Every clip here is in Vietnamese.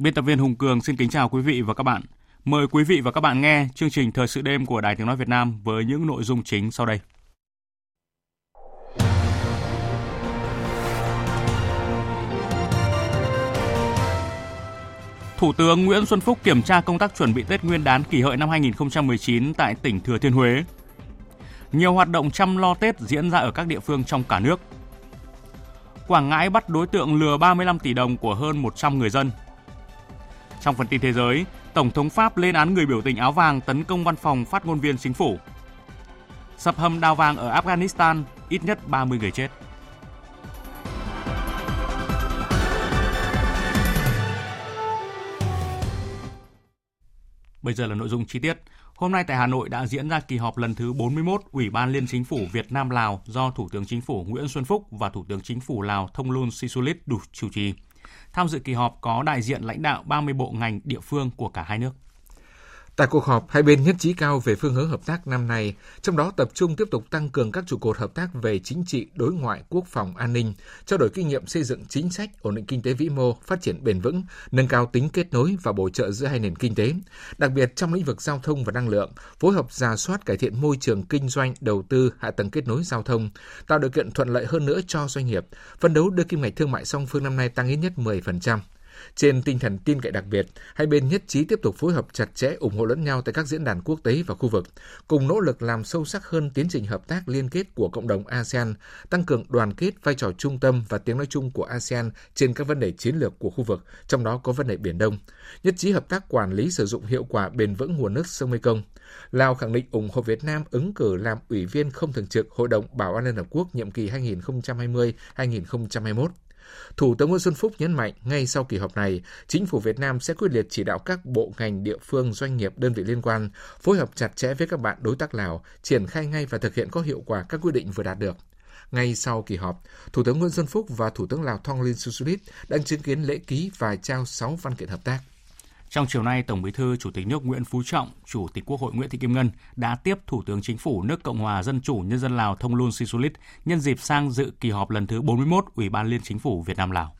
Biên tập viên Hùng Cường xin kính chào quý vị và các bạn. Mời quý vị và các bạn nghe chương trình Thời sự đêm của Đài Tiếng Nói Việt Nam với những nội dung chính sau đây. Thủ tướng Nguyễn Xuân Phúc kiểm tra công tác chuẩn bị Tết Nguyên đán kỷ hợi năm 2019 tại tỉnh Thừa Thiên Huế. Nhiều hoạt động chăm lo Tết diễn ra ở các địa phương trong cả nước. Quảng Ngãi bắt đối tượng lừa 35 tỷ đồng của hơn 100 người dân trong phần tin thế giới, Tổng thống Pháp lên án người biểu tình áo vàng tấn công văn phòng phát ngôn viên chính phủ. Sập hầm đào vàng ở Afghanistan, ít nhất 30 người chết. Bây giờ là nội dung chi tiết. Hôm nay tại Hà Nội đã diễn ra kỳ họp lần thứ 41 Ủy ban Liên Chính phủ Việt Nam Lào do Thủ tướng Chính phủ Nguyễn Xuân Phúc và Thủ tướng Chính phủ Lào Thông Luân Sisulit chủ trì. Tham dự kỳ họp có đại diện lãnh đạo 30 bộ ngành địa phương của cả hai nước. Tại cuộc họp, hai bên nhất trí cao về phương hướng hợp tác năm nay, trong đó tập trung tiếp tục tăng cường các trụ cột hợp tác về chính trị, đối ngoại, quốc phòng, an ninh, trao đổi kinh nghiệm xây dựng chính sách, ổn định kinh tế vĩ mô, phát triển bền vững, nâng cao tính kết nối và bổ trợ giữa hai nền kinh tế. Đặc biệt trong lĩnh vực giao thông và năng lượng, phối hợp giả soát cải thiện môi trường kinh doanh, đầu tư, hạ tầng kết nối giao thông, tạo điều kiện thuận lợi hơn nữa cho doanh nghiệp, phấn đấu đưa kim ngạch thương mại song phương năm nay tăng ít nhất 10%. Trên tinh thần tin cậy đặc biệt, hai bên nhất trí tiếp tục phối hợp chặt chẽ ủng hộ lẫn nhau tại các diễn đàn quốc tế và khu vực, cùng nỗ lực làm sâu sắc hơn tiến trình hợp tác liên kết của cộng đồng ASEAN, tăng cường đoàn kết vai trò trung tâm và tiếng nói chung của ASEAN trên các vấn đề chiến lược của khu vực, trong đó có vấn đề Biển Đông. Nhất trí hợp tác quản lý sử dụng hiệu quả bền vững nguồn nước sông Mekong. Lào khẳng định ủng hộ Việt Nam ứng cử làm ủy viên không thường trực Hội đồng Bảo an Liên Hợp Quốc nhiệm kỳ 2020-2021. Thủ tướng Nguyễn Xuân Phúc nhấn mạnh ngay sau kỳ họp này, chính phủ Việt Nam sẽ quyết liệt chỉ đạo các bộ ngành địa phương, doanh nghiệp, đơn vị liên quan phối hợp chặt chẽ với các bạn đối tác Lào, triển khai ngay và thực hiện có hiệu quả các quy định vừa đạt được. Ngay sau kỳ họp, Thủ tướng Nguyễn Xuân Phúc và Thủ tướng Lào Thonglin Susulit đang chứng kiến lễ ký và trao 6 văn kiện hợp tác. Trong chiều nay, Tổng Bí thư Chủ tịch nước Nguyễn Phú Trọng, Chủ tịch Quốc hội Nguyễn Thị Kim Ngân đã tiếp Thủ tướng Chính phủ nước Cộng hòa Dân chủ Nhân dân Lào Thông Luân Sisulit nhân dịp sang dự kỳ họp lần thứ 41 Ủy ban Liên Chính phủ Việt Nam Lào.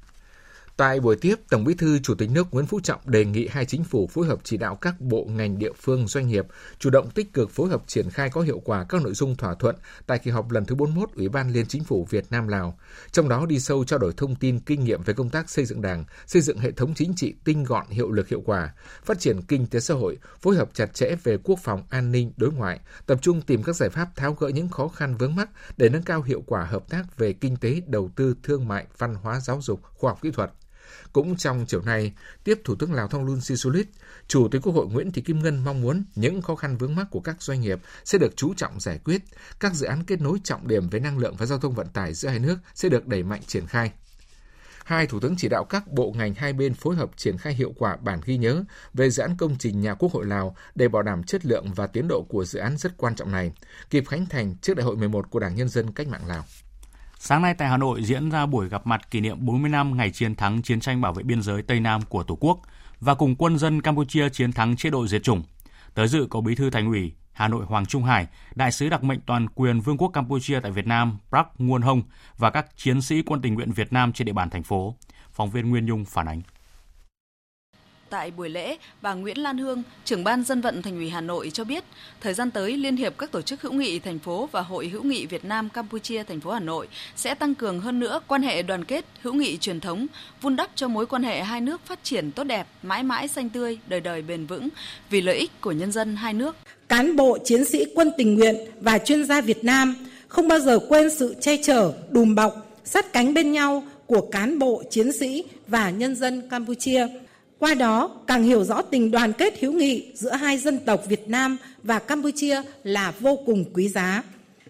Tại buổi tiếp, Tổng Bí thư Chủ tịch nước Nguyễn Phú Trọng đề nghị hai chính phủ phối hợp chỉ đạo các bộ ngành địa phương doanh nghiệp chủ động tích cực phối hợp triển khai có hiệu quả các nội dung thỏa thuận tại kỳ họp lần thứ 41 Ủy ban Liên Chính phủ Việt Nam Lào, trong đó đi sâu trao đổi thông tin kinh nghiệm về công tác xây dựng Đảng, xây dựng hệ thống chính trị tinh gọn hiệu lực hiệu quả, phát triển kinh tế xã hội, phối hợp chặt chẽ về quốc phòng an ninh đối ngoại, tập trung tìm các giải pháp tháo gỡ những khó khăn vướng mắc để nâng cao hiệu quả hợp tác về kinh tế, đầu tư, thương mại, văn hóa, giáo dục, khoa học kỹ thuật cũng trong chiều nay, tiếp Thủ tướng Lào Thông Luân Sisulit, Chủ tịch Quốc hội Nguyễn Thị Kim Ngân mong muốn những khó khăn vướng mắc của các doanh nghiệp sẽ được chú trọng giải quyết, các dự án kết nối trọng điểm về năng lượng và giao thông vận tải giữa hai nước sẽ được đẩy mạnh triển khai. Hai Thủ tướng chỉ đạo các bộ ngành hai bên phối hợp triển khai hiệu quả bản ghi nhớ về dự án công trình nhà Quốc hội Lào để bảo đảm chất lượng và tiến độ của dự án rất quan trọng này, kịp khánh thành trước Đại hội 11 của Đảng Nhân dân Cách mạng Lào. Sáng nay tại Hà Nội diễn ra buổi gặp mặt kỷ niệm 40 năm ngày chiến thắng chiến tranh bảo vệ biên giới Tây Nam của Tổ quốc và cùng quân dân Campuchia chiến thắng chế độ diệt chủng. Tới dự có Bí thư Thành ủy Hà Nội Hoàng Trung Hải, Đại sứ đặc mệnh toàn quyền Vương quốc Campuchia tại Việt Nam Prak Nguyen Hong và các chiến sĩ quân tình nguyện Việt Nam trên địa bàn thành phố. Phóng viên Nguyên Nhung phản ánh. Tại buổi lễ, bà Nguyễn Lan Hương, trưởng ban dân vận Thành ủy Hà Nội cho biết, thời gian tới Liên hiệp các tổ chức hữu nghị thành phố và Hội hữu nghị Việt Nam Campuchia thành phố Hà Nội sẽ tăng cường hơn nữa quan hệ đoàn kết, hữu nghị truyền thống, vun đắp cho mối quan hệ hai nước phát triển tốt đẹp, mãi mãi xanh tươi, đời đời bền vững vì lợi ích của nhân dân hai nước. Cán bộ chiến sĩ quân tình nguyện và chuyên gia Việt Nam không bao giờ quên sự che chở, đùm bọc sát cánh bên nhau của cán bộ, chiến sĩ và nhân dân Campuchia. Qua đó, càng hiểu rõ tình đoàn kết hữu nghị giữa hai dân tộc Việt Nam và Campuchia là vô cùng quý giá.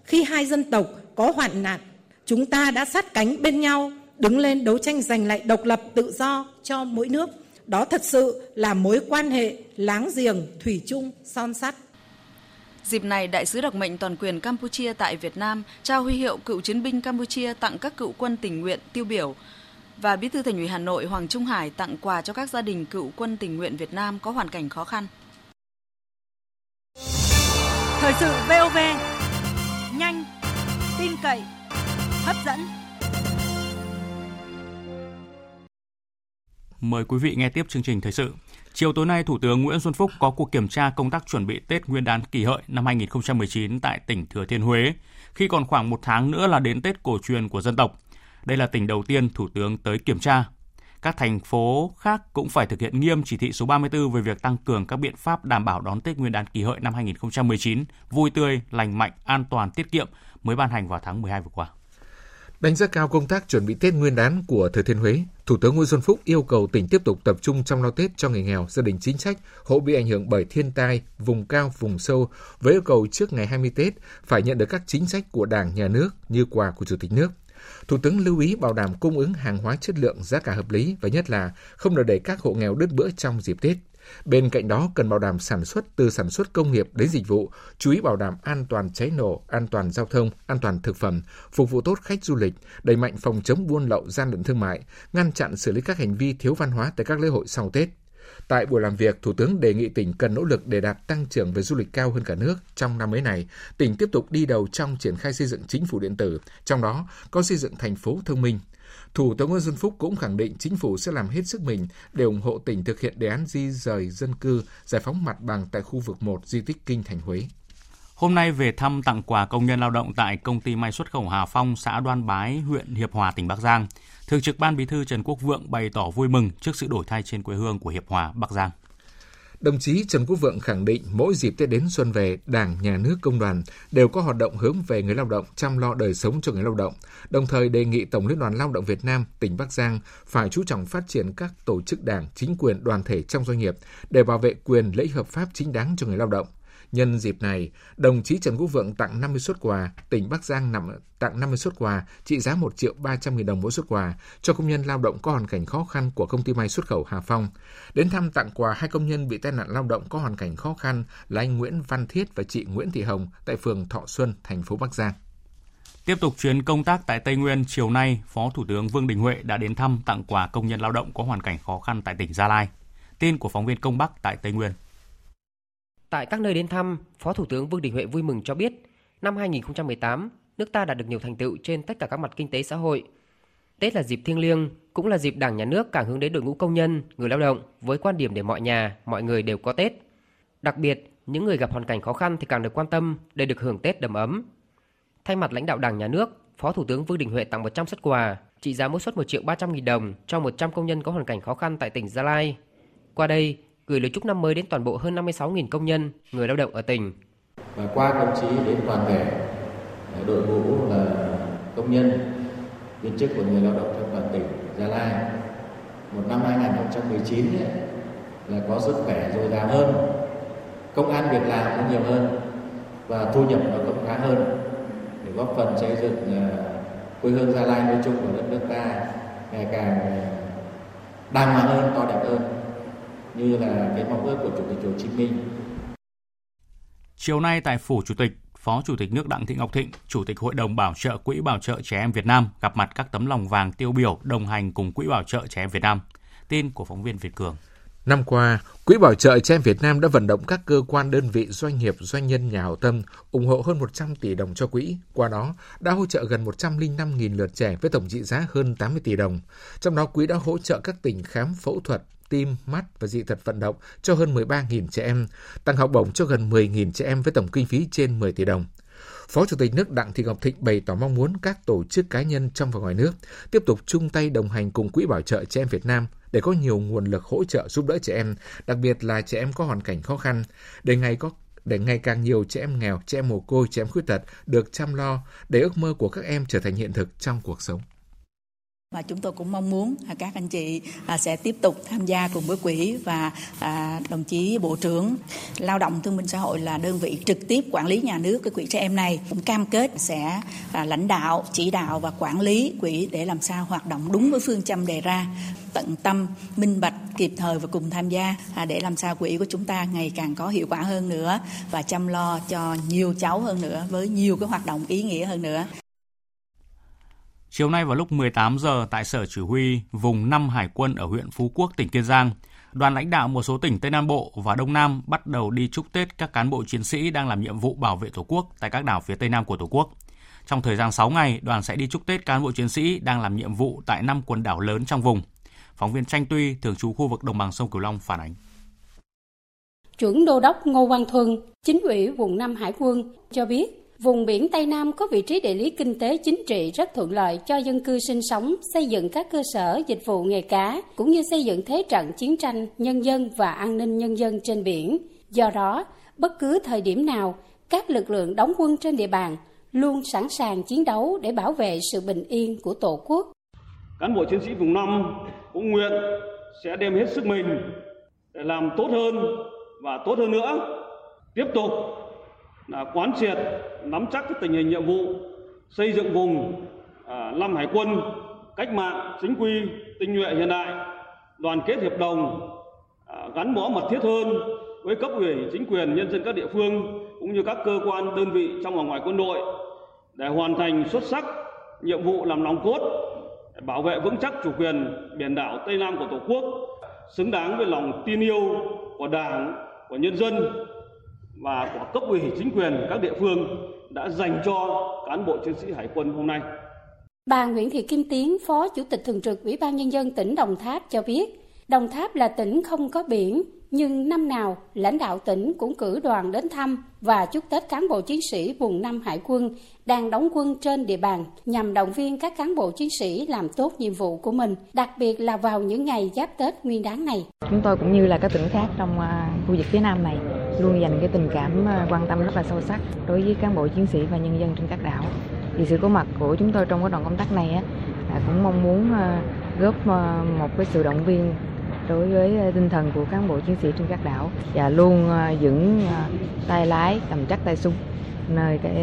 Khi hai dân tộc có hoạn nạn, chúng ta đã sát cánh bên nhau, đứng lên đấu tranh giành lại độc lập tự do cho mỗi nước. Đó thật sự là mối quan hệ láng giềng, thủy chung, son sắt. Dịp này, Đại sứ đặc mệnh toàn quyền Campuchia tại Việt Nam trao huy hiệu cựu chiến binh Campuchia tặng các cựu quân tình nguyện tiêu biểu và Bí thư Thành ủy Hà Nội Hoàng Trung Hải tặng quà cho các gia đình cựu quân tình nguyện Việt Nam có hoàn cảnh khó khăn. Thời sự VOV, nhanh, tin cậy, hấp dẫn. Mời quý vị nghe tiếp chương trình thời sự. Chiều tối nay, Thủ tướng Nguyễn Xuân Phúc có cuộc kiểm tra công tác chuẩn bị Tết Nguyên đán kỷ hợi năm 2019 tại tỉnh Thừa Thiên Huế, khi còn khoảng một tháng nữa là đến Tết cổ truyền của dân tộc. Đây là tỉnh đầu tiên Thủ tướng tới kiểm tra. Các thành phố khác cũng phải thực hiện nghiêm chỉ thị số 34 về việc tăng cường các biện pháp đảm bảo đón Tết Nguyên đán kỷ hợi năm 2019 vui tươi, lành mạnh, an toàn, tiết kiệm mới ban hành vào tháng 12 vừa qua. Đánh giá cao công tác chuẩn bị Tết Nguyên đán của Thừa Thiên Huế, Thủ tướng Nguyễn Xuân Phúc yêu cầu tỉnh tiếp tục tập trung chăm lo Tết cho người nghèo, gia đình chính sách, hộ bị ảnh hưởng bởi thiên tai, vùng cao, vùng sâu, với yêu cầu trước ngày 20 Tết phải nhận được các chính sách của Đảng, Nhà nước như quà của Chủ tịch nước. Thủ tướng lưu ý bảo đảm cung ứng hàng hóa chất lượng, giá cả hợp lý và nhất là không để đẩy các hộ nghèo đứt bữa trong dịp Tết. Bên cạnh đó cần bảo đảm sản xuất từ sản xuất công nghiệp đến dịch vụ, chú ý bảo đảm an toàn cháy nổ, an toàn giao thông, an toàn thực phẩm, phục vụ tốt khách du lịch, đẩy mạnh phòng chống buôn lậu gian lận thương mại, ngăn chặn xử lý các hành vi thiếu văn hóa tại các lễ hội sau Tết. Tại buổi làm việc, Thủ tướng đề nghị tỉnh cần nỗ lực để đạt tăng trưởng về du lịch cao hơn cả nước. Trong năm mới này, tỉnh tiếp tục đi đầu trong triển khai xây dựng chính phủ điện tử, trong đó có xây dựng thành phố thông minh. Thủ tướng Nguyễn Xuân Phúc cũng khẳng định chính phủ sẽ làm hết sức mình để ủng hộ tỉnh thực hiện đề án di rời dân cư, giải phóng mặt bằng tại khu vực 1 di tích Kinh Thành Huế. Hôm nay về thăm tặng quà công nhân lao động tại công ty may xuất khẩu Hà Phong, xã Đoan Bái, huyện Hiệp Hòa, tỉnh Bắc Giang. Thường trực Ban Bí thư Trần Quốc Vượng bày tỏ vui mừng trước sự đổi thay trên quê hương của Hiệp Hòa, Bắc Giang. Đồng chí Trần Quốc Vượng khẳng định mỗi dịp Tết đến xuân về, Đảng, Nhà nước, Công đoàn đều có hoạt động hướng về người lao động, chăm lo đời sống cho người lao động. Đồng thời đề nghị Tổng Liên đoàn Lao động Việt Nam, tỉnh Bắc Giang phải chú trọng phát triển các tổ chức đảng, chính quyền, đoàn thể trong doanh nghiệp để bảo vệ quyền lợi hợp pháp chính đáng cho người lao động. Nhân dịp này, đồng chí Trần Quốc Vượng tặng 50 xuất quà, tỉnh Bắc Giang nằm tặng 50 xuất quà trị giá 1 triệu 300 nghìn đồng mỗi xuất quà cho công nhân lao động có hoàn cảnh khó khăn của công ty may xuất khẩu Hà Phong. Đến thăm tặng quà hai công nhân bị tai nạn lao động có hoàn cảnh khó khăn là anh Nguyễn Văn Thiết và chị Nguyễn Thị Hồng tại phường Thọ Xuân, thành phố Bắc Giang. Tiếp tục chuyến công tác tại Tây Nguyên, chiều nay, Phó Thủ tướng Vương Đình Huệ đã đến thăm tặng quà công nhân lao động có hoàn cảnh khó khăn tại tỉnh Gia Lai. Tin của phóng viên Công Bắc tại Tây Nguyên. Tại các nơi đến thăm, Phó Thủ tướng Vương Đình Huệ vui mừng cho biết, năm 2018, nước ta đạt được nhiều thành tựu trên tất cả các mặt kinh tế xã hội. Tết là dịp thiêng liêng, cũng là dịp Đảng nhà nước càng hướng đến đội ngũ công nhân, người lao động với quan điểm để mọi nhà, mọi người đều có Tết. Đặc biệt, những người gặp hoàn cảnh khó khăn thì càng được quan tâm để được hưởng Tết đầm ấm. Thay mặt lãnh đạo Đảng nhà nước, Phó Thủ tướng Vương Đình Huệ tặng 100 xuất quà, trị giá mỗi suất 1 triệu 300 nghìn đồng cho 100 công nhân có hoàn cảnh khó khăn tại tỉnh Gia Lai. Qua đây, gửi lời chúc năm mới đến toàn bộ hơn 56.000 công nhân, người lao động ở tỉnh. Và qua công chí đến toàn thể à, đội ngũ là công nhân, viên chức của người lao động trong toàn tỉnh Gia Lai. Một năm 2019 ấy, là có sức khỏe dồi dào hơn, công an việc làm cũng nhiều hơn và thu nhập nó cũng khá hơn để góp phần xây dựng à, quê hương Gia Lai nói chung của đất nước ta ngày càng à, đàng hoàng hơn, to đẹp hơn như là cái mong ước của Chủ tịch Hồ Chí Minh. Chiều nay tại Phủ Chủ tịch, Phó Chủ tịch nước Đặng Thị Ngọc Thịnh, Chủ tịch Hội đồng Bảo trợ Quỹ Bảo trợ Trẻ Em Việt Nam gặp mặt các tấm lòng vàng tiêu biểu đồng hành cùng Quỹ Bảo trợ Trẻ Em Việt Nam. Tin của phóng viên Việt Cường. Năm qua, Quỹ Bảo trợ Trẻ Em Việt Nam đã vận động các cơ quan đơn vị doanh nghiệp, doanh nhân nhà hảo tâm ủng hộ hơn 100 tỷ đồng cho quỹ. Qua đó, đã hỗ trợ gần 105.000 lượt trẻ với tổng trị giá hơn 80 tỷ đồng. Trong đó, quỹ đã hỗ trợ các tỉnh khám phẫu thuật, tim, mắt và dị tật vận động cho hơn 13.000 trẻ em, tặng học bổng cho gần 10.000 trẻ em với tổng kinh phí trên 10 tỷ đồng. Phó Chủ tịch nước Đặng Thị Ngọc Thịnh bày tỏ mong muốn các tổ chức cá nhân trong và ngoài nước tiếp tục chung tay đồng hành cùng Quỹ Bảo trợ Trẻ Em Việt Nam để có nhiều nguồn lực hỗ trợ giúp đỡ trẻ em, đặc biệt là trẻ em có hoàn cảnh khó khăn, để ngày có để ngày càng nhiều trẻ em nghèo, trẻ em mồ côi, trẻ em khuyết tật được chăm lo, để ước mơ của các em trở thành hiện thực trong cuộc sống và chúng tôi cũng mong muốn các anh chị à, sẽ tiếp tục tham gia cùng với quỹ và à, đồng chí bộ trưởng. Lao động thương binh xã hội là đơn vị trực tiếp quản lý nhà nước cái quỹ trẻ em này. Cũng cam kết sẽ à, lãnh đạo, chỉ đạo và quản lý quỹ để làm sao hoạt động đúng với phương châm đề ra, tận tâm, minh bạch, kịp thời và cùng tham gia để làm sao quỹ của chúng ta ngày càng có hiệu quả hơn nữa và chăm lo cho nhiều cháu hơn nữa, với nhiều cái hoạt động ý nghĩa hơn nữa. Chiều nay vào lúc 18 giờ tại Sở Chỉ huy vùng 5 Hải quân ở huyện Phú Quốc, tỉnh Kiên Giang, đoàn lãnh đạo một số tỉnh Tây Nam Bộ và Đông Nam bắt đầu đi chúc Tết các cán bộ chiến sĩ đang làm nhiệm vụ bảo vệ Tổ quốc tại các đảo phía Tây Nam của Tổ quốc. Trong thời gian 6 ngày, đoàn sẽ đi chúc Tết cán bộ chiến sĩ đang làm nhiệm vụ tại 5 quần đảo lớn trong vùng. Phóng viên Tranh Tuy, thường trú khu vực đồng bằng sông Cửu Long phản ánh. Trưởng Đô đốc Ngô Văn Thuân, chính ủy vùng 5 Hải quân cho biết Vùng biển Tây Nam có vị trí địa lý kinh tế chính trị rất thuận lợi cho dân cư sinh sống, xây dựng các cơ sở dịch vụ nghề cá, cũng như xây dựng thế trận chiến tranh, nhân dân và an ninh nhân dân trên biển. Do đó, bất cứ thời điểm nào, các lực lượng đóng quân trên địa bàn luôn sẵn sàng chiến đấu để bảo vệ sự bình yên của Tổ quốc. Cán bộ chiến sĩ vùng 5 cũng nguyện sẽ đem hết sức mình để làm tốt hơn và tốt hơn nữa, tiếp tục là quán triệt nắm chắc cái tình hình nhiệm vụ xây dựng vùng à, Lâm Hải quân cách mạng chính quy tinh nhuệ hiện đại đoàn kết hiệp đồng à, gắn bó mật thiết hơn với cấp ủy chính quyền nhân dân các địa phương cũng như các cơ quan đơn vị trong và ngoài quân đội để hoàn thành xuất sắc nhiệm vụ làm nòng cốt để bảo vệ vững chắc chủ quyền biển đảo Tây Nam của Tổ quốc xứng đáng với lòng tin yêu của Đảng của nhân dân và của cấp ủy chính quyền các địa phương đã dành cho cán bộ chiến sĩ hải quân hôm nay. Bà Nguyễn Thị Kim Tiến, Phó Chủ tịch Thường trực Ủy ban Nhân dân tỉnh Đồng Tháp cho biết, Đồng Tháp là tỉnh không có biển, nhưng năm nào lãnh đạo tỉnh cũng cử đoàn đến thăm và chúc Tết cán bộ chiến sĩ vùng Nam Hải quân đang đóng quân trên địa bàn nhằm động viên các cán bộ chiến sĩ làm tốt nhiệm vụ của mình, đặc biệt là vào những ngày giáp Tết nguyên đáng này. Chúng tôi cũng như là các tỉnh khác trong à, khu vực phía Nam này luôn dành cái tình cảm à, quan tâm rất là sâu sắc đối với cán bộ chiến sĩ và nhân dân trên các đảo. Thì sự có mặt của chúng tôi trong cái đoàn công tác này à, cũng mong muốn góp một cái sự động viên đối với ờ, tinh thần của cán bộ chiến sĩ trên các đảo và luôn ờ, vững ờ, tay lái cầm chắc tay súng nơi cái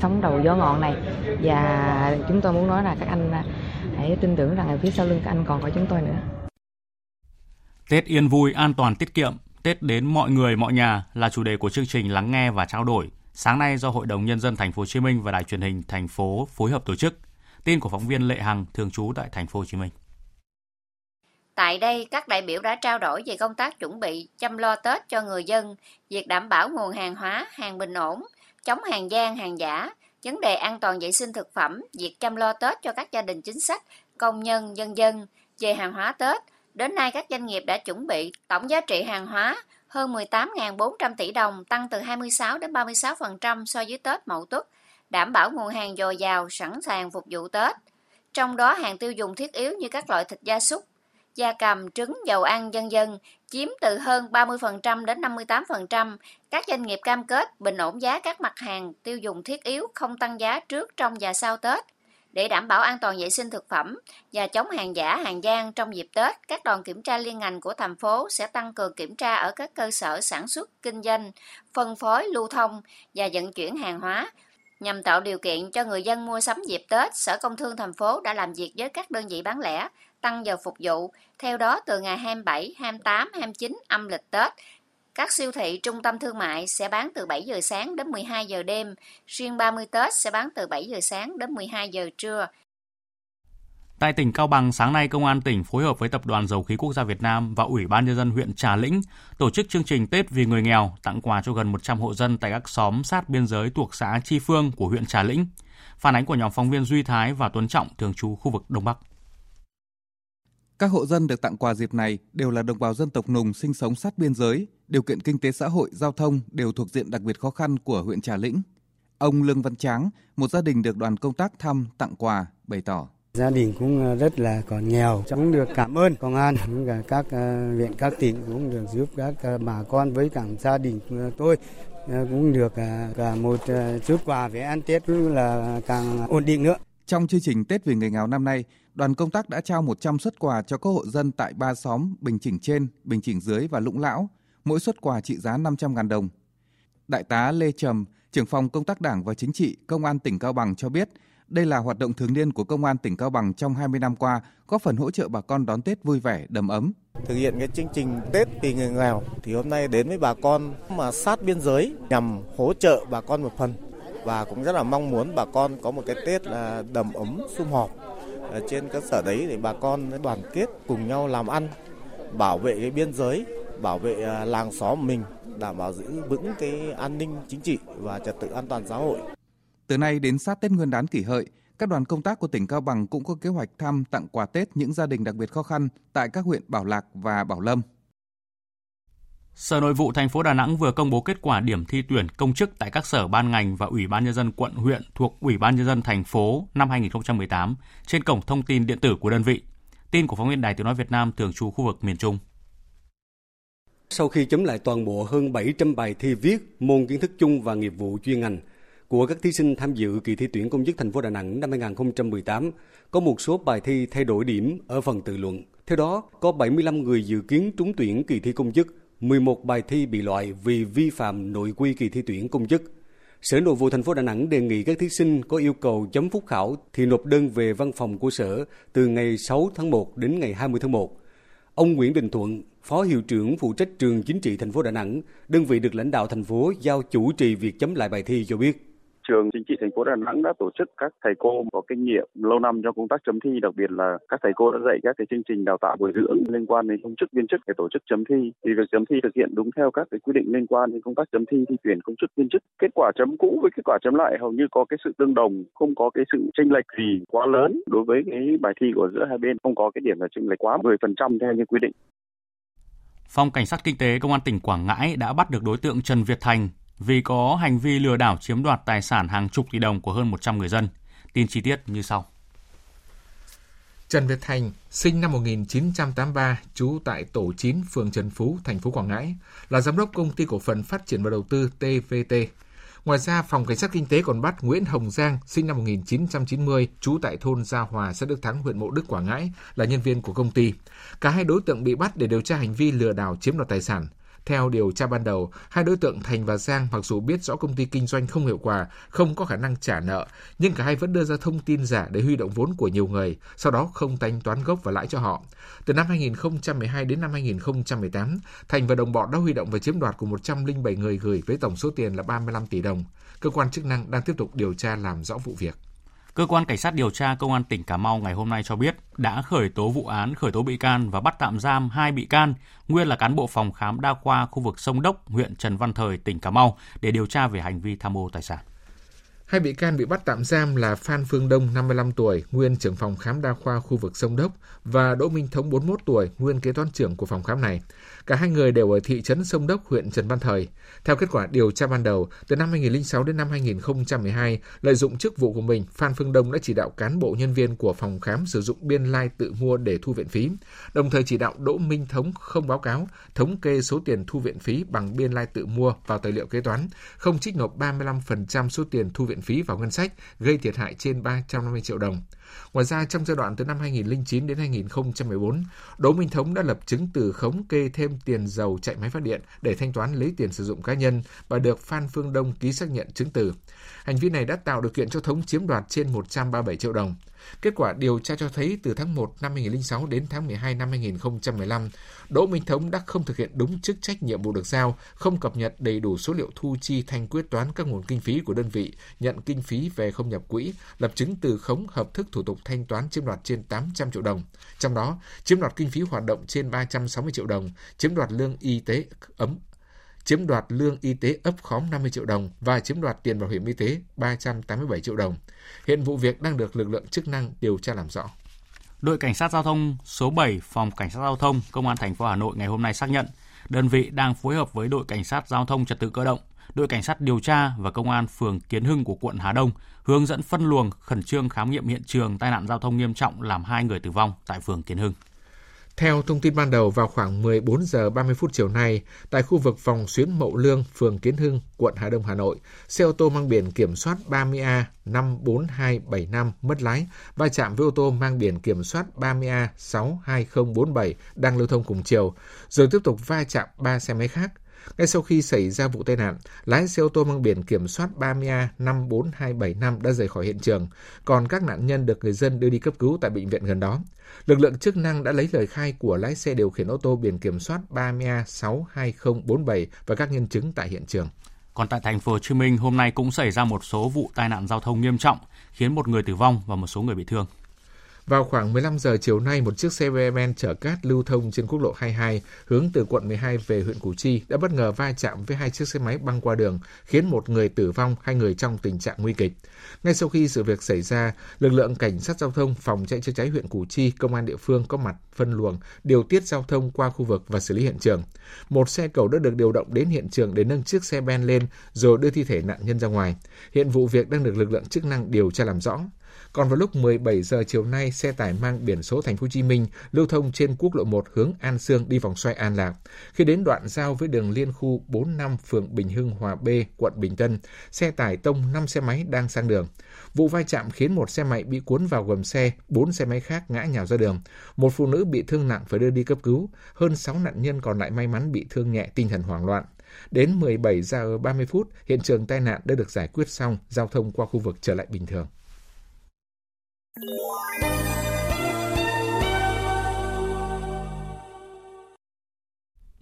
sóng đầu gió ngọn này và chúng tôi muốn nói là các anh hãy tin tưởng rằng phía sau lưng các anh còn có chúng tôi nữa. Tết yên vui, an toàn, tiết kiệm, Tết đến mọi người mọi nhà là chủ đề của chương trình lắng nghe và trao đổi. Sáng nay do Hội đồng nhân dân thành phố Hồ Chí Minh và Đài truyền hình thành phố phối hợp tổ chức. Tin của phóng viên Lệ Hằng thường trú tại thành phố Hồ Chí Minh. Tại đây, các đại biểu đã trao đổi về công tác chuẩn bị chăm lo Tết cho người dân, việc đảm bảo nguồn hàng hóa, hàng bình ổn, chống hàng gian, hàng giả, vấn đề an toàn vệ sinh thực phẩm, việc chăm lo Tết cho các gia đình chính sách, công nhân, dân dân. Về hàng hóa Tết, đến nay các doanh nghiệp đã chuẩn bị tổng giá trị hàng hóa hơn 18.400 tỷ đồng, tăng từ 26 đến 36% so với Tết Mậu Tuất, đảm bảo nguồn hàng dồi dào, sẵn sàng phục vụ Tết. Trong đó hàng tiêu dùng thiết yếu như các loại thịt gia súc, gia cầm, trứng, dầu ăn dân dân chiếm từ hơn 30% đến 58%. Các doanh nghiệp cam kết bình ổn giá các mặt hàng tiêu dùng thiết yếu không tăng giá trước, trong và sau Tết. Để đảm bảo an toàn vệ sinh thực phẩm và chống hàng giả, hàng gian trong dịp Tết, các đoàn kiểm tra liên ngành của thành phố sẽ tăng cường kiểm tra ở các cơ sở sản xuất, kinh doanh, phân phối, lưu thông và vận chuyển hàng hóa, Nhằm tạo điều kiện cho người dân mua sắm dịp Tết, Sở Công Thương thành phố đã làm việc với các đơn vị bán lẻ, tăng giờ phục vụ. Theo đó, từ ngày 27, 28, 29 âm lịch Tết, các siêu thị trung tâm thương mại sẽ bán từ 7 giờ sáng đến 12 giờ đêm, riêng 30 Tết sẽ bán từ 7 giờ sáng đến 12 giờ trưa. Tại tỉnh Cao Bằng, sáng nay Công an tỉnh phối hợp với Tập đoàn Dầu khí Quốc gia Việt Nam và Ủy ban Nhân dân huyện Trà Lĩnh tổ chức chương trình Tết vì người nghèo tặng quà cho gần 100 hộ dân tại các xóm sát biên giới thuộc xã Chi Phương của huyện Trà Lĩnh. Phản ánh của nhóm phóng viên Duy Thái và Tuấn Trọng thường trú khu vực Đông Bắc. Các hộ dân được tặng quà dịp này đều là đồng bào dân tộc nùng sinh sống sát biên giới, điều kiện kinh tế xã hội, giao thông đều thuộc diện đặc biệt khó khăn của huyện Trà Lĩnh. Ông Lương Văn Tráng, một gia đình được đoàn công tác thăm tặng quà, bày tỏ. Gia đình cũng rất là còn nghèo, cũng được cảm ơn công an, cũng cả các ờ, viện các tỉnh cũng được giúp các ờ, bà con với cả gia đình tôi ờ, cũng được cả một chút quà về ăn Tết cũng là càng ổn định nữa. Trong chương trình Tết vì người nghèo năm nay, đoàn công tác đã trao 100 xuất quà cho các hộ dân tại ba xóm Bình Chỉnh trên, Bình Chỉnh dưới và Lũng Lão, mỗi xuất quà trị giá 500.000 đồng. Đại tá Lê Trầm, trưởng phòng công tác Đảng và Chính trị, Công an tỉnh Cao Bằng cho biết, đây là hoạt động thường niên của Công an tỉnh Cao Bằng trong 20 năm qua, góp phần hỗ trợ bà con đón Tết vui vẻ, đầm ấm. Thực hiện cái chương trình Tết vì người nghèo thì hôm nay đến với bà con mà sát biên giới nhằm hỗ trợ bà con một phần và cũng rất là mong muốn bà con có một cái Tết là đầm ấm sum họp. Ở trên cơ sở đấy để bà con đoàn kết cùng nhau làm ăn, bảo vệ cái biên giới, bảo vệ ờ, làng xóm mình, đảm bảo giữ vững cái an ninh chính trị và trật tự an toàn xã hội. Từ nay đến sát Tết Nguyên đán kỷ hợi, các đoàn công tác của tỉnh Cao Bằng cũng có kế hoạch thăm tặng quà Tết những gia đình đặc biệt khó khăn tại các huyện Bảo Lạc và Bảo Lâm. Sở Nội vụ thành phố Đà Nẵng vừa công bố kết quả điểm thi tuyển công chức tại các sở ban ngành và Ủy ban nhân dân quận huyện thuộc Ủy ban nhân dân thành phố năm 2018 trên cổng thông tin điện tử của đơn vị. Tin của phóng viên Đài Tiếng nói Việt Nam thường trú khu vực miền Trung. Sau khi chấm lại toàn bộ hơn 700 bài thi viết môn kiến thức chung và nghiệp vụ chuyên ngành của các thí sinh tham dự kỳ thi tuyển công chức thành phố Đà Nẵng năm 2018, có một số bài thi thay đổi điểm ở phần tự luận. Theo đó, có 75 người dự kiến trúng tuyển kỳ thi công chức, 11 bài thi bị loại vì vi phạm nội quy kỳ thi tuyển công chức. Sở Nội vụ thành phố Đà Nẵng đề nghị các thí sinh có yêu cầu chấm phúc khảo thì nộp đơn về văn phòng của sở từ ngày 6 tháng 1 đến ngày 20 tháng 1. Ông Nguyễn Đình Thuận, Phó Hiệu trưởng phụ trách trường chính trị thành phố Đà Nẵng, đơn vị được lãnh đạo thành phố giao chủ trì việc chấm lại bài thi cho biết trường chính trị thành phố Đà Nẵng đã tổ chức các thầy cô có kinh nghiệm lâu năm trong công tác chấm thi, đặc biệt là các thầy cô đã dạy các cái chương trình đào tạo bồi dưỡng liên quan đến công chức viên chức để tổ chức chấm thi. Thì việc chấm thi thực hiện đúng theo các cái quy định liên quan đến công tác chấm thi thi tuyển công chức viên chức. Kết quả chấm cũ với kết quả chấm lại hầu như có cái sự tương đồng, không có cái sự chênh lệch gì quá lớn đối với cái bài thi của giữa hai bên, không có cái điểm là chênh lệch quá 10% theo như quy định. Phòng Cảnh sát Kinh tế Công an tỉnh Quảng Ngãi đã bắt được đối tượng Trần Việt Thành, vì có hành vi lừa đảo chiếm đoạt tài sản hàng chục tỷ đồng của hơn 100 người dân. Tin chi tiết như sau. Trần Việt Thành, sinh năm 1983, trú tại tổ 9, phường Trần Phú, thành phố Quảng Ngãi, là giám đốc công ty cổ phần phát triển và đầu tư TVT. Ngoài ra, Phòng Cảnh sát Kinh tế còn bắt Nguyễn Hồng Giang, sinh năm 1990, trú tại thôn Gia Hòa, xã Đức Thắng, huyện Mộ Đức, Quảng Ngãi, là nhân viên của công ty. Cả hai đối tượng bị bắt để điều tra hành vi lừa đảo chiếm đoạt tài sản. Theo điều tra ban đầu, hai đối tượng Thành và Giang mặc dù biết rõ công ty kinh doanh không hiệu quả, không có khả năng trả nợ, nhưng cả hai vẫn đưa ra thông tin giả để huy động vốn của nhiều người, sau đó không thanh toán gốc và lãi cho họ. Từ năm 2012 đến năm 2018, Thành và đồng bọn đã huy động và chiếm đoạt của 107 người gửi với tổng số tiền là 35 tỷ đồng. Cơ quan chức năng đang tiếp tục điều tra làm rõ vụ việc. Cơ quan Cảnh sát điều tra Công an tỉnh Cà Mau ngày hôm nay cho biết đã khởi tố vụ án, khởi tố bị can và bắt tạm giam hai bị can, nguyên là cán bộ phòng khám đa khoa khu vực Sông Đốc, huyện Trần Văn Thời, tỉnh Cà Mau để điều tra về hành vi tham ô tài sản. Hai bị can bị bắt tạm giam là Phan Phương Đông, 55 tuổi, nguyên trưởng phòng khám đa khoa khu vực Sông Đốc và Đỗ Minh Thống, 41 tuổi, nguyên kế toán trưởng của phòng khám này. Cả hai người đều ở thị trấn Sông Đốc, huyện Trần Văn Thời. Theo kết quả điều tra ban đầu, từ năm 2006 đến năm 2012, lợi dụng chức vụ của mình, Phan Phương Đông đã chỉ đạo cán bộ nhân viên của phòng khám sử dụng biên lai like tự mua để thu viện phí, đồng thời chỉ đạo Đỗ Minh Thống không báo cáo, thống kê số tiền thu viện phí bằng biên lai like tự mua vào tài liệu kế toán, không trích nộp 35% số tiền thu viện phí vào ngân sách, gây thiệt hại trên 350 triệu đồng. Ngoài ra, trong giai đoạn từ năm 2009 đến 2014, Đỗ Minh Thống đã lập chứng từ khống kê thêm tiền dầu chạy máy phát điện để thanh toán lấy tiền sử dụng cá nhân và được Phan Phương Đông ký xác nhận chứng từ. Hành vi này đã tạo điều kiện cho Thống chiếm đoạt trên 137 triệu đồng. Kết quả điều tra cho thấy từ tháng 1 năm 2006 đến tháng 12 năm 2015, Đỗ Minh Thống đã không thực hiện đúng chức trách nhiệm vụ được giao, không cập nhật đầy đủ số liệu thu chi thanh quyết toán các nguồn kinh phí của đơn vị, nhận kinh phí về không nhập quỹ, lập chứng từ khống hợp thức thủ tục thanh toán chiếm đoạt trên 800 triệu đồng. Trong đó, chiếm đoạt kinh phí hoạt động trên 360 triệu đồng, chiếm đoạt lương y tế ấm chiếm đoạt lương y tế ấp khóm 50 triệu đồng và chiếm đoạt tiền bảo hiểm y tế 387 triệu đồng. Hiện vụ việc đang được lực lượng chức năng điều tra làm rõ. Đội cảnh sát giao thông số 7 phòng cảnh sát giao thông công an thành phố Hà Nội ngày hôm nay xác nhận đơn vị đang phối hợp với đội cảnh sát giao thông trật tự cơ động, đội cảnh sát điều tra và công an phường Kiến Hưng của quận Hà Đông hướng dẫn phân luồng khẩn trương khám nghiệm hiện trường tai nạn giao thông nghiêm trọng làm hai người tử vong tại phường Kiến Hưng. Theo thông tin ban đầu, vào khoảng 14 giờ 30 phút chiều nay, tại khu vực vòng xuyến Mậu Lương, phường Kiến Hưng, quận Hà Đông, Hà Nội, xe ô tô mang biển kiểm soát 30A 54275 mất lái va chạm với ô tô mang biển kiểm soát 30A 62047 đang lưu thông cùng chiều, rồi tiếp tục va chạm ba xe máy khác. Ngay sau khi xảy ra vụ tai nạn, lái xe ô tô mang biển kiểm soát 30A 54275 đã rời khỏi hiện trường, còn các nạn nhân được người dân đưa đi cấp cứu tại bệnh viện gần đó. Lực lượng chức năng đã lấy lời khai của lái xe điều khiển ô tô biển kiểm soát 30A 62047 và các nhân chứng tại hiện trường. Còn tại thành phố Hồ Chí Minh, hôm nay cũng xảy ra một số vụ tai nạn giao thông nghiêm trọng, khiến một người tử vong và một số người bị thương. Vào khoảng 15 giờ chiều nay, một chiếc xe ben chở cát lưu thông trên quốc lộ 22 hướng từ quận 12 về huyện Củ Chi đã bất ngờ va chạm với hai chiếc xe máy băng qua đường, khiến một người tử vong, hai người trong tình trạng nguy kịch. Ngay sau khi sự việc xảy ra, lực lượng cảnh sát giao thông, phòng chạy chữa cháy huyện Củ Chi, công an địa phương có mặt phân luồng, điều tiết giao thông qua khu vực và xử lý hiện trường. Một xe cầu đã được điều động đến hiện trường để nâng chiếc xe ben lên rồi đưa thi thể nạn nhân ra ngoài. Hiện vụ việc đang được lực lượng chức năng điều tra làm rõ. Còn vào lúc 17 giờ chiều nay, xe tải mang biển số thành phố Hồ Chí Minh lưu thông trên quốc lộ 1 hướng An Sương đi vòng xoay An Lạc. Khi đến đoạn giao với đường liên khu 45 phường Bình Hưng Hòa B, quận Bình Tân, xe tải tông 5 xe máy đang sang đường. Vụ va chạm khiến một xe máy bị cuốn vào gầm xe, bốn xe máy khác ngã nhào ra đường. Một phụ nữ bị thương nặng phải đưa đi cấp cứu, hơn 6 nạn nhân còn lại may mắn bị thương nhẹ tinh thần hoảng loạn. Đến 17 giờ 30 phút, hiện trường tai nạn đã được giải quyết xong, giao thông qua khu vực trở lại bình thường.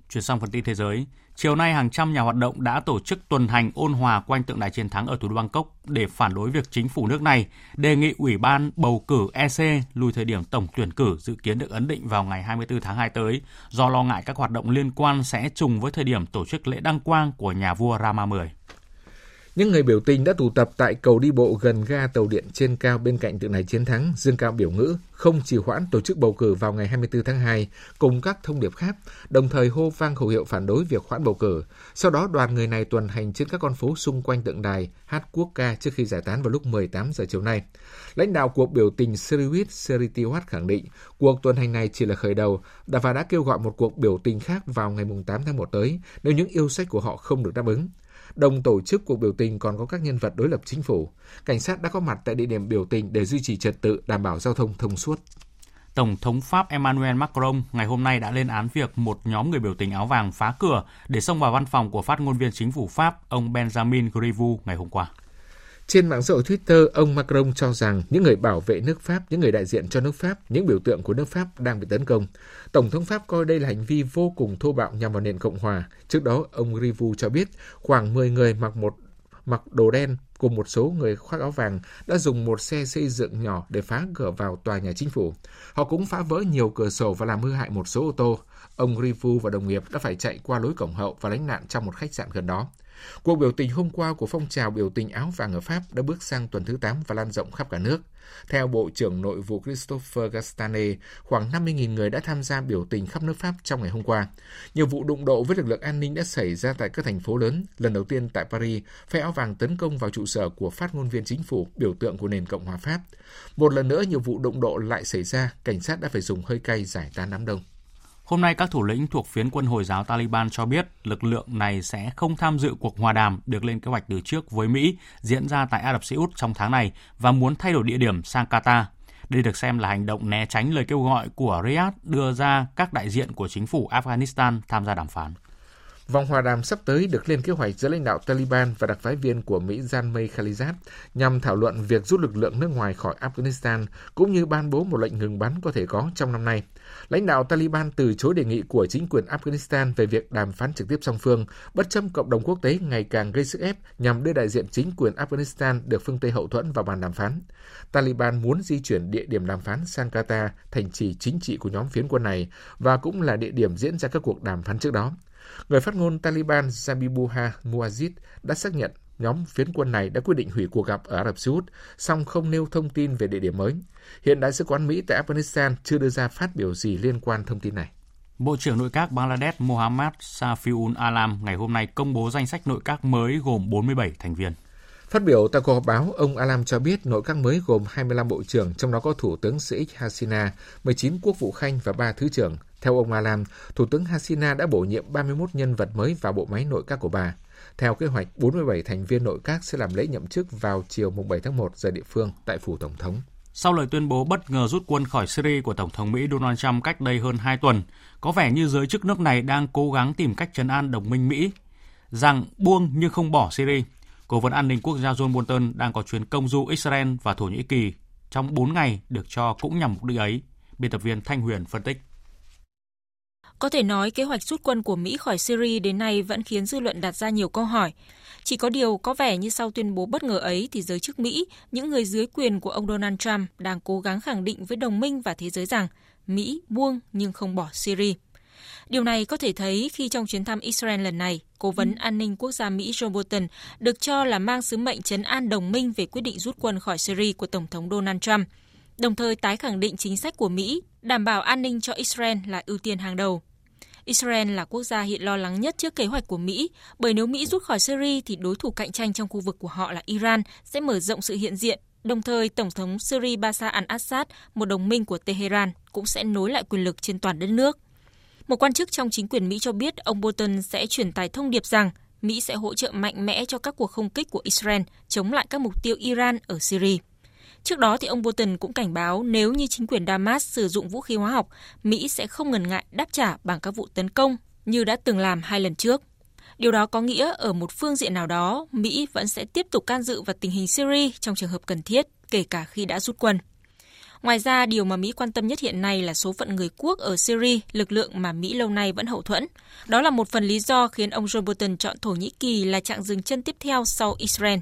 Chuyển sang phần tin thế giới, chiều nay hàng trăm nhà hoạt động đã tổ chức tuần hành ôn hòa quanh tượng đài chiến thắng ở thủ đô Bangkok để phản đối việc chính phủ nước này đề nghị Ủy ban bầu cử EC lùi thời điểm tổng tuyển cử dự kiến được ấn định vào ngày 24 tháng 2 tới do lo ngại các hoạt động liên quan sẽ trùng với thời điểm tổ chức lễ đăng quang của nhà vua Rama 10. Những người biểu tình đã tụ tập tại cầu đi bộ gần ga tàu điện trên cao bên cạnh tượng đài chiến thắng, dương cao biểu ngữ, không trì hoãn tổ chức bầu cử vào ngày 24 tháng 2, cùng các thông điệp khác, đồng thời hô vang khẩu hiệu phản đối việc hoãn bầu cử. Sau đó đoàn người này tuần hành trên các con phố xung quanh tượng đài, hát quốc ca trước khi giải tán vào lúc 18 giờ chiều nay. Lãnh đạo cuộc biểu tình Siriwit Seritiwat khẳng định cuộc tuần hành này chỉ là khởi đầu và đã kêu gọi một cuộc biểu tình khác vào ngày 8 tháng 1 tới nếu những yêu sách của họ không được đáp ứng. Đồng tổ chức cuộc biểu tình còn có các nhân vật đối lập chính phủ. Cảnh sát đã có mặt tại địa điểm biểu tình để duy trì trật tự, đảm bảo giao thông thông suốt. Tổng thống Pháp Emmanuel Macron ngày hôm nay đã lên án việc một nhóm người biểu tình áo vàng phá cửa để xông vào văn phòng của phát ngôn viên chính phủ Pháp, ông Benjamin Griveaux ngày hôm qua. Trên mạng xã hội Twitter, ông Macron cho rằng những người bảo vệ nước Pháp, những người đại diện cho nước Pháp, những biểu tượng của nước Pháp đang bị tấn công. Tổng thống Pháp coi đây là hành vi vô cùng thô bạo nhằm vào nền Cộng hòa. Trước đó, ông Rivu cho biết khoảng 10 người mặc một mặc đồ đen cùng một số người khoác áo vàng đã dùng một xe xây dựng nhỏ để phá cửa vào tòa nhà chính phủ. Họ cũng phá vỡ nhiều cửa sổ và làm hư hại một số ô tô. Ông Rivu và đồng nghiệp đã phải chạy qua lối cổng hậu và lánh nạn trong một khách sạn gần đó. Cuộc biểu tình hôm qua của phong trào biểu tình áo vàng ở Pháp đã bước sang tuần thứ 8 và lan rộng khắp cả nước. Theo Bộ trưởng Nội vụ Christopher Gastane, khoảng 50.000 người đã tham gia biểu tình khắp nước Pháp trong ngày hôm qua. Nhiều vụ đụng độ với lực lượng an ninh đã xảy ra tại các thành phố lớn. Lần đầu tiên tại Paris, phe áo vàng tấn công vào trụ sở của phát ngôn viên chính phủ, biểu tượng của nền Cộng hòa Pháp. Một lần nữa, nhiều vụ đụng độ lại xảy ra, cảnh sát đã phải dùng hơi cay giải tán đám đông. Hôm nay, các thủ lĩnh thuộc phiến quân Hồi giáo Taliban cho biết lực lượng này sẽ không tham dự cuộc hòa đàm được lên kế hoạch từ trước với Mỹ diễn ra tại Ả Rập Xê Út trong tháng này và muốn thay đổi địa điểm sang Qatar. Đây được xem là hành động né tránh lời kêu gọi của Riyadh đưa ra các đại diện của chính phủ Afghanistan tham gia đàm phán. Vòng hòa đàm sắp tới được lên kế hoạch giữa lãnh đạo Taliban và đặc phái viên của Mỹ Janmay Khalizad nhằm thảo luận việc rút lực lượng nước ngoài khỏi Afghanistan cũng như ban bố một lệnh ngừng bắn có thể có trong năm nay. Lãnh đạo Taliban từ chối đề nghị của chính quyền Afghanistan về việc đàm phán trực tiếp song phương, bất chấp cộng đồng quốc tế ngày càng gây sức ép nhằm đưa đại diện chính quyền Afghanistan được phương Tây hậu thuẫn vào bàn đàm phán. Taliban muốn di chuyển địa điểm đàm phán sang Qatar, thành trì chính trị của nhóm phiến quân này, và cũng là địa điểm diễn ra các cuộc đàm phán trước đó. Người phát ngôn Taliban Zabibuha Muazzid đã xác nhận nhóm phiến quân này đã quyết định hủy cuộc gặp ở Ả Rập Xê Út, song không nêu thông tin về địa điểm mới. Hiện Đại sứ quán Mỹ tại Afghanistan chưa đưa ra phát biểu gì liên quan thông tin này. Bộ trưởng nội các Bangladesh Mohammad Safiul Alam ngày hôm nay công bố danh sách nội các mới gồm 47 thành viên. Phát biểu tại cuộc họp báo, ông Alam cho biết nội các mới gồm 25 bộ trưởng, trong đó có Thủ tướng Sheikh Hasina, 19 quốc vụ khanh và 3 thứ trưởng. Theo ông Alam, Thủ tướng Hasina đã bổ nhiệm 31 nhân vật mới vào bộ máy nội các của bà. Theo kế hoạch, 47 thành viên nội các sẽ làm lễ nhậm chức vào chiều 7 tháng 1 giờ địa phương tại phủ Tổng thống. Sau lời tuyên bố bất ngờ rút quân khỏi Syria của Tổng thống Mỹ Donald Trump cách đây hơn 2 tuần, có vẻ như giới chức nước này đang cố gắng tìm cách trấn an đồng minh Mỹ, rằng buông nhưng không bỏ Syria. Cố vấn an ninh quốc gia John Bolton đang có chuyến công du Israel và Thổ Nhĩ Kỳ trong 4 ngày được cho cũng nhằm mục đích ấy. Biên tập viên Thanh Huyền phân tích. Có thể nói kế hoạch rút quân của Mỹ khỏi Syria đến nay vẫn khiến dư luận đặt ra nhiều câu hỏi. Chỉ có điều có vẻ như sau tuyên bố bất ngờ ấy thì giới chức Mỹ, những người dưới quyền của ông Donald Trump đang cố gắng khẳng định với đồng minh và thế giới rằng Mỹ buông nhưng không bỏ Syria. Điều này có thể thấy khi trong chuyến thăm Israel lần này, Cố vấn an ninh quốc gia Mỹ John Bolton được cho là mang sứ mệnh chấn an đồng minh về quyết định rút quân khỏi Syria của Tổng thống Donald Trump, đồng thời tái khẳng định chính sách của Mỹ đảm bảo an ninh cho Israel là ưu tiên hàng đầu. Israel là quốc gia hiện lo lắng nhất trước kế hoạch của Mỹ, bởi nếu Mỹ rút khỏi Syria thì đối thủ cạnh tranh trong khu vực của họ là Iran sẽ mở rộng sự hiện diện. Đồng thời, Tổng thống Syria Bashar al-Assad, một đồng minh của Tehran, cũng sẽ nối lại quyền lực trên toàn đất nước. Một quan chức trong chính quyền Mỹ cho biết ông Bolton sẽ truyền tải thông điệp rằng Mỹ sẽ hỗ trợ mạnh mẽ cho các cuộc không kích của Israel chống lại các mục tiêu Iran ở Syria. Trước đó thì ông Bolton cũng cảnh báo nếu như chính quyền Damas sử dụng vũ khí hóa học, Mỹ sẽ không ngần ngại đáp trả bằng các vụ tấn công như đã từng làm hai lần trước. Điều đó có nghĩa ở một phương diện nào đó, Mỹ vẫn sẽ tiếp tục can dự vào tình hình Syria trong trường hợp cần thiết, kể cả khi đã rút quân. Ngoài ra, điều mà Mỹ quan tâm nhất hiện nay là số phận người quốc ở Syria, lực lượng mà Mỹ lâu nay vẫn hậu thuẫn. Đó là một phần lý do khiến ông Joe Biden chọn Thổ Nhĩ Kỳ là chặng dừng chân tiếp theo sau Israel.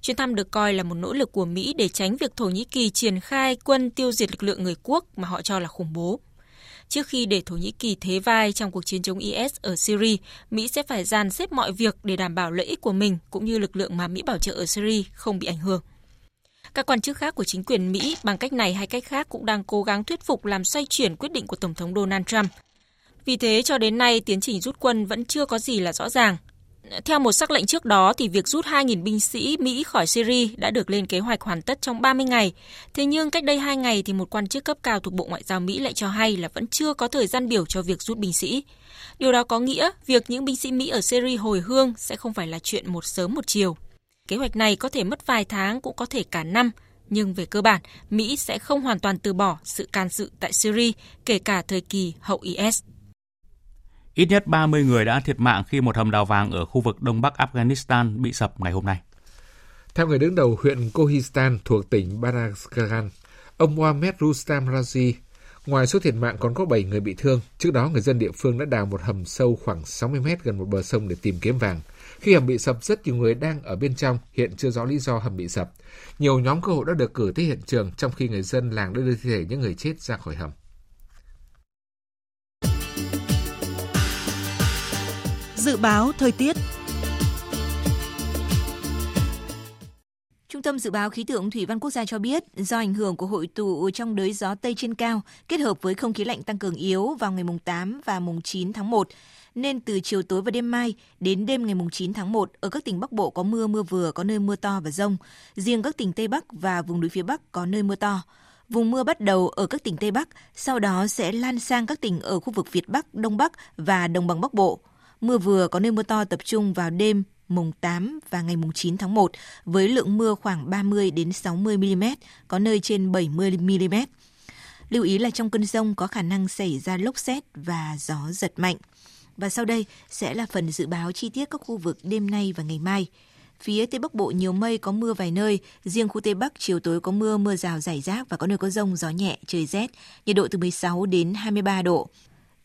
Chuyến thăm được coi là một nỗ lực của Mỹ để tránh việc Thổ Nhĩ Kỳ triển khai quân tiêu diệt lực lượng người quốc mà họ cho là khủng bố. Trước khi để Thổ Nhĩ Kỳ thế vai trong cuộc chiến chống IS ở Syria, Mỹ sẽ phải dàn xếp mọi việc để đảm bảo lợi ích của mình cũng như lực lượng mà Mỹ bảo trợ ở Syria không bị ảnh hưởng. Các quan chức khác của chính quyền Mỹ bằng cách này hay cách khác cũng đang cố gắng thuyết phục làm xoay chuyển quyết định của Tổng thống Donald Trump. Vì thế cho đến nay tiến trình rút quân vẫn chưa có gì là rõ ràng. Theo một sắc lệnh trước đó thì việc rút 2.000 binh sĩ Mỹ khỏi Syria đã được lên kế hoạch hoàn tất trong 30 ngày. Thế nhưng cách đây 2 ngày thì một quan chức cấp cao thuộc Bộ Ngoại giao Mỹ lại cho hay là vẫn chưa có thời gian biểu cho việc rút binh sĩ. Điều đó có nghĩa việc những binh sĩ Mỹ ở Syria hồi hương sẽ không phải là chuyện một sớm một chiều. Kế hoạch này có thể mất vài tháng cũng có thể cả năm, nhưng về cơ bản, Mỹ sẽ không hoàn toàn từ bỏ sự can dự tại Syria, kể cả thời kỳ hậu IS. Ít nhất 30 người đã thiệt mạng khi một hầm đào vàng ở khu vực đông bắc Afghanistan bị sập ngày hôm nay. Theo người đứng đầu huyện Kohistan thuộc tỉnh Badakhshan, ông Mohamed Rustam Razi, ngoài số thiệt mạng còn có 7 người bị thương. Trước đó, người dân địa phương đã đào một hầm sâu khoảng 60 mét gần một bờ sông để tìm kiếm vàng. Khi hầm bị sập, rất nhiều người đang ở bên trong, hiện chưa rõ lý do hầm bị sập. Nhiều nhóm cứu hộ đã được cử tới hiện trường, trong khi người dân làng đã đưa thi thể những người chết ra khỏi hầm. Dự báo thời tiết Trung tâm Dự báo Khí tượng Thủy văn Quốc gia cho biết, do ảnh hưởng của hội tụ trong đới gió Tây trên cao kết hợp với không khí lạnh tăng cường yếu vào ngày mùng 8 và mùng 9 tháng 1, nên từ chiều tối và đêm mai đến đêm ngày 9 tháng 1 ở các tỉnh Bắc Bộ có mưa mưa vừa, có nơi mưa to và rông. Riêng các tỉnh Tây Bắc và vùng núi phía Bắc có nơi mưa to. Vùng mưa bắt đầu ở các tỉnh Tây Bắc, sau đó sẽ lan sang các tỉnh ở khu vực Việt Bắc, Đông Bắc và Đồng bằng Bắc Bộ. Mưa vừa có nơi mưa to tập trung vào đêm mùng 8 và ngày mùng 9 tháng 1 với lượng mưa khoảng 30 đến 60 mm, có nơi trên 70 mm. Lưu ý là trong cơn rông có khả năng xảy ra lốc xét và gió giật mạnh. Và sau đây sẽ là phần dự báo chi tiết các khu vực đêm nay và ngày mai. Phía Tây Bắc Bộ nhiều mây có mưa vài nơi, riêng khu Tây Bắc chiều tối có mưa, mưa rào rải rác và có nơi có rông, gió nhẹ, trời rét, nhiệt độ từ 16 đến 23 độ.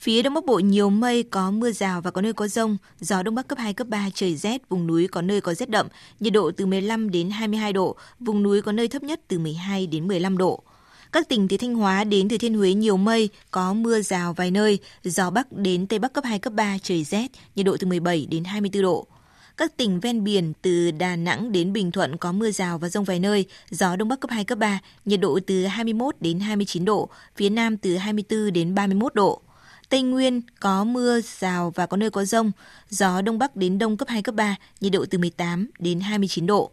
Phía Đông Bắc Bộ nhiều mây, có mưa rào và có nơi có rông, gió Đông Bắc cấp 2, cấp 3, trời rét, vùng núi có nơi có rét đậm, nhiệt độ từ 15 đến 22 độ, vùng núi có nơi thấp nhất từ 12 đến 15 độ. Các tỉnh từ Thanh Hóa đến Thừa Thiên Huế nhiều mây, có mưa rào vài nơi, gió Bắc đến Tây Bắc cấp 2, cấp 3, trời rét, nhiệt độ từ 17 đến 24 độ. Các tỉnh ven biển từ Đà Nẵng đến Bình Thuận có mưa rào và rông vài nơi, gió Đông Bắc cấp 2, cấp 3, nhiệt độ từ 21 đến 29 độ, phía Nam từ 24 đến 31 độ. Tây Nguyên có mưa rào và có nơi có rông, gió Đông Bắc đến Đông cấp 2, cấp 3, nhiệt độ từ 18 đến 29 độ.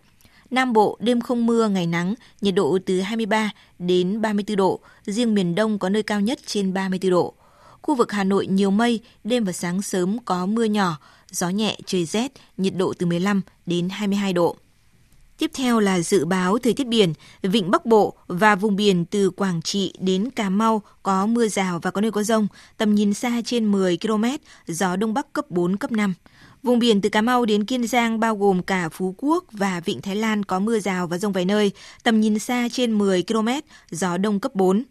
Nam Bộ đêm không mưa, ngày nắng, nhiệt độ từ 23 đến 34 độ, riêng miền Đông có nơi cao nhất trên 34 độ. Khu vực Hà Nội nhiều mây, đêm và sáng sớm có mưa nhỏ, gió nhẹ, trời rét, nhiệt độ từ 15 đến 22 độ. Tiếp theo là dự báo thời tiết biển, vịnh Bắc Bộ và vùng biển từ Quảng Trị đến Cà Mau có mưa rào và có nơi có rông, tầm nhìn xa trên 10 km, gió Đông Bắc cấp 4, cấp 5. Vùng biển từ Cà Mau đến Kiên Giang bao gồm cả Phú Quốc và Vịnh Thái Lan có mưa rào và rông vài nơi, tầm nhìn xa trên 10 km, gió Đông cấp 4.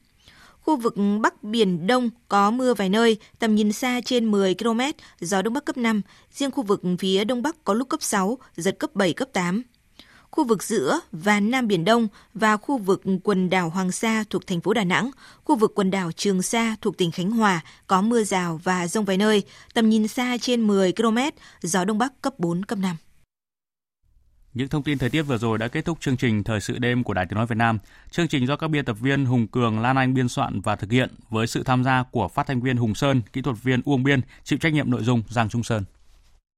Khu vực Bắc Biển Đông có mưa vài nơi, tầm nhìn xa trên 10 km, gió Đông Bắc cấp 5. Riêng khu vực phía Đông Bắc có lúc cấp 6, giật cấp 7, cấp 8 khu vực giữa và Nam Biển Đông và khu vực quần đảo Hoàng Sa thuộc thành phố Đà Nẵng, khu vực quần đảo Trường Sa thuộc tỉnh Khánh Hòa có mưa rào và rông vài nơi, tầm nhìn xa trên 10 km, gió Đông Bắc cấp 4, cấp 5. Những thông tin thời tiết vừa rồi đã kết thúc chương trình Thời sự đêm của Đài Tiếng Nói Việt Nam. Chương trình do các biên tập viên Hùng Cường, Lan Anh biên soạn và thực hiện với sự tham gia của phát thanh viên Hùng Sơn, kỹ thuật viên Uông Biên, chịu trách nhiệm nội dung Giang Trung Sơn.